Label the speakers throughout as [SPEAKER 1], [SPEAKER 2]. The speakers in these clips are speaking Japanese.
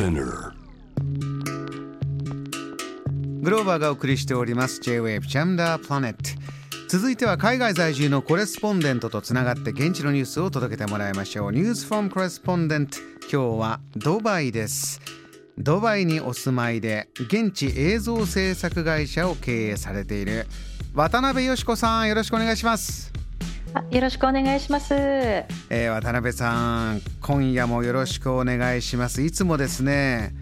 [SPEAKER 1] Spinner.
[SPEAKER 2] グローバーがお送りしております。J-Wave ジャムダープラネット続いては海外在住のコレスポンデントとつながって現地のニュースを届けてもらいましょう。ニュースフォームコレスポンデント今日はドバイです。ドバイにお住まいで現地映像制作会社を経営されている渡辺よし子さん。よろしくお願いします。
[SPEAKER 3] よろしくお願いします。
[SPEAKER 2] えー渡辺さん今夜もよろしくお願いします。いつもですね、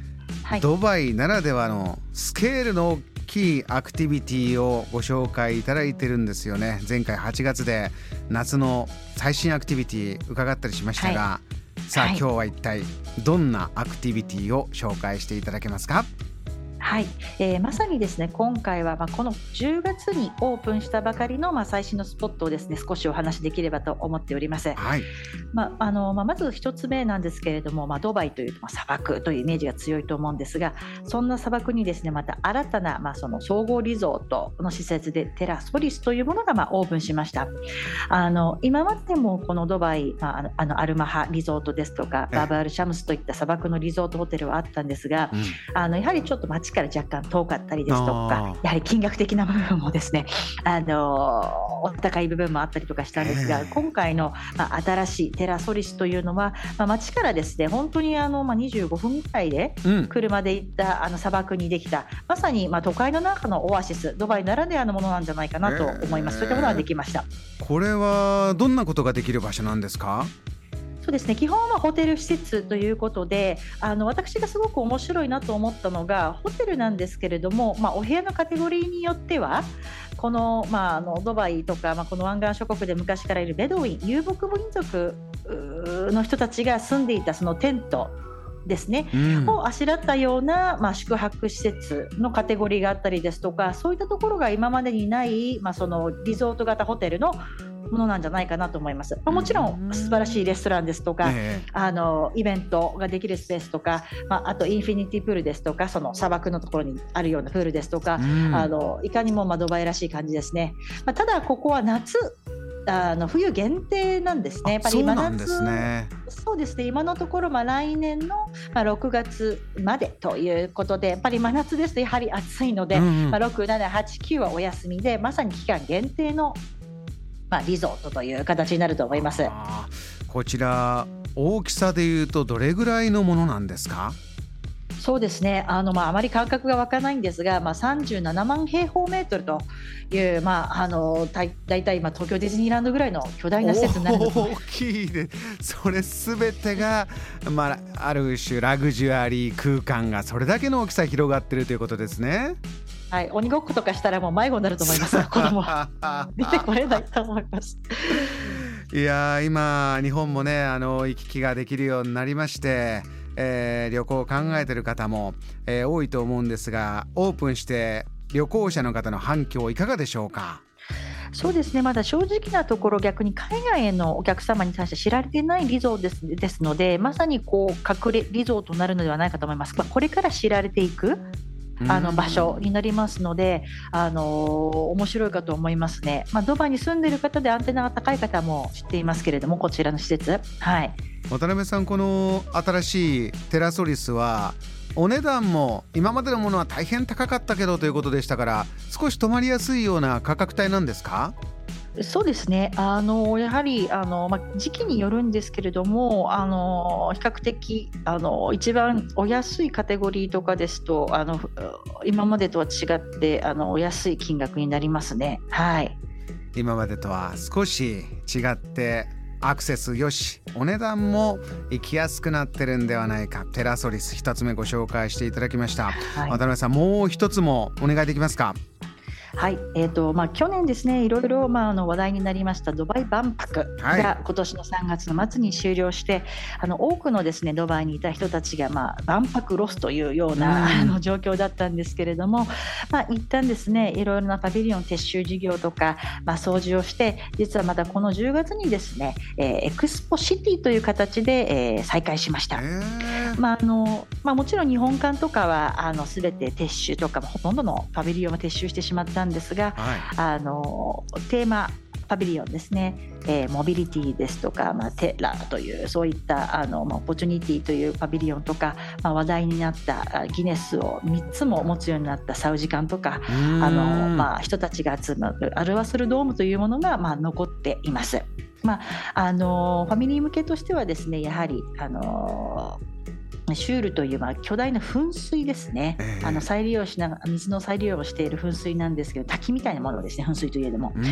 [SPEAKER 3] はい。
[SPEAKER 2] ドバイならではのスケールの大きいアクティビティをご紹介いただいてるんですよね。前回8月で夏の最新アクティビティ伺ったりしましたが、さあ、
[SPEAKER 3] はい。
[SPEAKER 2] 今日は一体どんなアクティビティを紹介していただけますか？
[SPEAKER 3] はい、えーまさにですね今回はまあこの10月にオープンしたばかりのまあ最新のスポットをですね少しお話しできればと思っております。
[SPEAKER 2] はい
[SPEAKER 3] まああのまあまず一つ目なんですけれども、まあドバイというとまあ砂漠というイメージが強いと思うんですが、そんな砂漠にですねまた新たなまあその総合リゾートの施設でテラソリスというものがまあオープンしました。あの今までもこのドバイ、まああのアルマハリゾートですとか
[SPEAKER 2] ええ
[SPEAKER 3] バーバールシャムスといった砂漠のリゾートホテルはあったんですが。
[SPEAKER 2] うん
[SPEAKER 3] あのやはりちょっと街から若干遠かったりですと
[SPEAKER 2] あ
[SPEAKER 3] か、やはり金額的な部分もですね、あのお高い部分もあったりとかしたんですが、
[SPEAKER 2] ええ。
[SPEAKER 3] 今回の、まあ、新しいテラソリスというのは、まあ、街からですね、本当にあの、まあ、25分ぐらいで
[SPEAKER 2] うん。
[SPEAKER 3] 車で行ったあの砂漠にできた、まさに、まあ、都会の中のオアシス、ドバイならではのものなんじゃないかなと思います。
[SPEAKER 2] ええ。
[SPEAKER 3] そういったものができました。
[SPEAKER 2] これはどんなことができる場所なんですか？
[SPEAKER 3] そうですね。基本はホテル施設ということであの私がすごく面白いなと思ったのがホテルなんですけれども、まあ、お部屋のカテゴリーによってはこの,、まあ、あのドバイとか、まあ、この湾岸諸国で昔からいるベドウィン遊牧民族の人たちが住んでいたそのテントですね
[SPEAKER 2] うん。
[SPEAKER 3] をあしらったような、まあ、宿泊施設のカテゴリーがあったりですとかそういったところが今までにない、まあ、そのリゾート型ホテルのものなんじゃないかなと思います。まあ、もちろ
[SPEAKER 2] うん
[SPEAKER 3] ん素晴らしいレストランですとか、
[SPEAKER 2] え
[SPEAKER 3] あのイベントができるスペースとか、まあ、あとインフィニティプールですとかその砂漠のところにあるようなプールですとかあのいかにもまあドバイらしい感じですね。まあ、ただここは夏あの冬限定なんですね。やっぱり
[SPEAKER 2] そう
[SPEAKER 3] 今
[SPEAKER 2] なんですね
[SPEAKER 3] そうですね今のところ、まあ、来年の、まあ、6月までということでやっぱり真夏ですとやはり暑いので、
[SPEAKER 2] うんうん
[SPEAKER 3] まあ、6、7、8、9はお休みでまさに期間限定の、まあ、リゾートという形になると思います。
[SPEAKER 2] こちら大きさでいうとどれぐらいのものなんですか？
[SPEAKER 3] そうですねあの、まあ、あまり感覚が湧かないんですが、まあ、37万平方メートルという、まあ、あの大体今東京ディズニーランドぐらいの巨大な施設になる
[SPEAKER 2] 大きいでそれすべてが、まあ、ある種ラグジュアリー空間がそれだけの大きさ広がってるということですね。
[SPEAKER 3] はい、鬼ごっことかしたらもう迷子になると思います子供 は出てこれないと思います。
[SPEAKER 2] いやー今日本もねあの行き来ができるようになりまして、えー旅行を考えてる方も、えー多いと思うんですがオープンして旅行者の方の反響いかがでしょうか？
[SPEAKER 3] そうですねまだ正直なところ逆に海外へのお客様に対して知られていないリゾートですですのでまさにこう隠れリゾートになるのではないかと思います。まあ、これから知られていくあの場所になりますので、あのー面白いかと思いますね。まあ、ドバイに住んでいる方でアンテナが高い方も知っていますけれどもこちらの施設はい。
[SPEAKER 2] 渡辺さんこの新しいテラソリスはお値段も今までのものは大変高かったけどということでしたから少し泊まりやすいような価格帯なんですか？
[SPEAKER 3] そうですね、あのやはりあの、まあ、時期によるんですけれども、あの比較的あの一番お安いカテゴリーとかですと、あの今までとは違ってあのお安い金額になりますね。はい。
[SPEAKER 2] 今までとは少し違ってアクセスよしお値段も行きやすくなってるんではないか。テラソリス一つ目ご紹介していただきました、
[SPEAKER 3] はい。
[SPEAKER 2] 渡辺さんもう一つもお願いできますか？
[SPEAKER 3] はいえーとまあ、去年ですねいろいろ、まあ、あの話題になりましたドバイ万博
[SPEAKER 2] はい。
[SPEAKER 3] が今年の3月の末に終了して、あの多くのですねドバイにいた人たちが、まあ、万博ロスというような、
[SPEAKER 2] うん。
[SPEAKER 3] あの状況だったんですけれども、まあ、一旦ですねいろいろなパビリオン撤収事業とか、まあ、掃除をして実はまたこの10月にですね、えーエクスポシティという形で、えー再開しました。
[SPEAKER 2] えー。
[SPEAKER 3] まああのまあ、もちろん日本館とかはあの全て撤収とかもほとんどのパビリオンは撤収してしまったんですが
[SPEAKER 2] はい。
[SPEAKER 3] あのテーマパビリオンですね、えー、モビリティですとか、まあ、テラというそういったあの、まあ、オポチュニティというパビリオンとか、まあ、話題になったギネスを3つも持つようになったサウジ館とかあの、まあ、人たちが集まるアルワスルドームというものが、まあ、残っています。まあ、あのファミリー向けとしてはですねやはりあのシュールというまあ巨大な噴水ですね、えー、あの再利用しながら水の再利用をしている噴水なんですけど滝みたいなものですね噴水といえども、うん、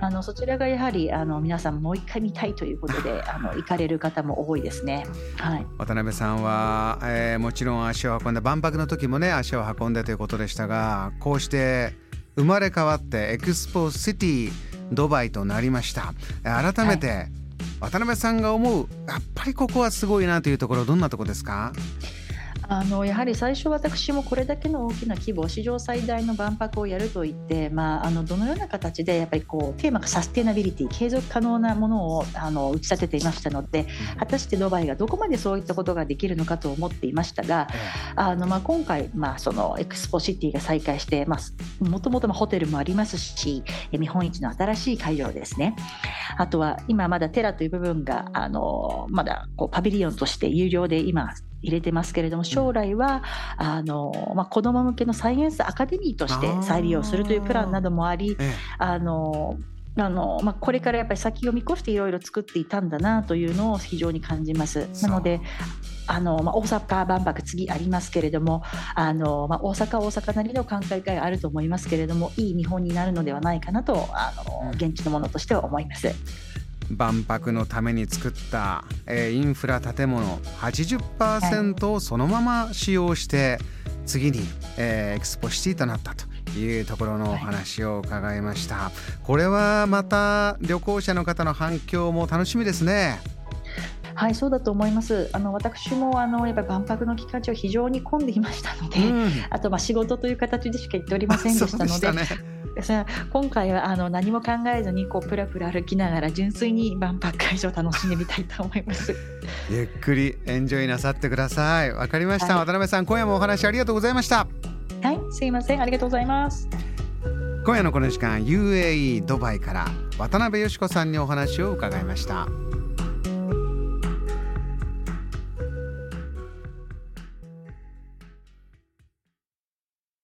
[SPEAKER 3] あのそちらがやはりあの皆さんもう一回見たいということで あの行かれる方も多いですね、はい、
[SPEAKER 2] 渡辺さんは、えー、もちろん足を運んで万博の時もね足を運んでということでしたがこうして生まれ変わってエクスポシティドバイとなりました。改めて、はい渡辺さんが思うやっぱりここはすごいなというところどんなとこですか？
[SPEAKER 3] あのやはり最初私もこれだけの大きな規模史上最大の万博をやると言って、まあ、あのどのような形でやっぱりこうテーマがサステナビリティ継続可能なものをあの打ち立てていましたので果たしてドバイがどこまでそういったことができるのかと思っていましたがあの、まあ、今回、まあ、そのエクスポシティが再開してもともとホテルもありますし見本市の新しい会場ですね。あとは今まだテラという部分があのまだこうパビリオンとして有料で今入れてますけれども将来はあの、まあ、子ども向けのサイエンスアカデミーとして再利用するというプランなどもありあのあのまあ、これからやっぱり先を見越していろいろ作っていたんだなというのを非常に感じます。なのであの、まあ、大阪万博次ありますけれどもあの、まあ、大阪大阪なりの考えがあると思いますけれどもいい見本になるのではないかなとあの現地のものとしては思います。
[SPEAKER 2] 万博のために作った、えー、インフラ建物80%をそのまま使用して次に、えー、エクスポシティとなったというところのお話を伺いました、はい、これはまた旅行者の方の反響も楽しみですね
[SPEAKER 3] はい、そうだと思います。あの私もあのやっぱり万博の期間中非常に混んでいましたので、うん、あとまあ仕事という形でしか行っておりませんでしたので。今回はあの何も考えずにこうプラプラ歩きながら純粋に万博会場を楽しんでみたいと思います。
[SPEAKER 2] ゆっくりエンジョイなさってください。わかりました、はい、渡辺さん今夜もお話ありがとうございました。
[SPEAKER 3] はいすいません。ありがとうございます。
[SPEAKER 2] 今夜のこの時間 UAE ドバイから渡辺よし子さんにお話を伺いました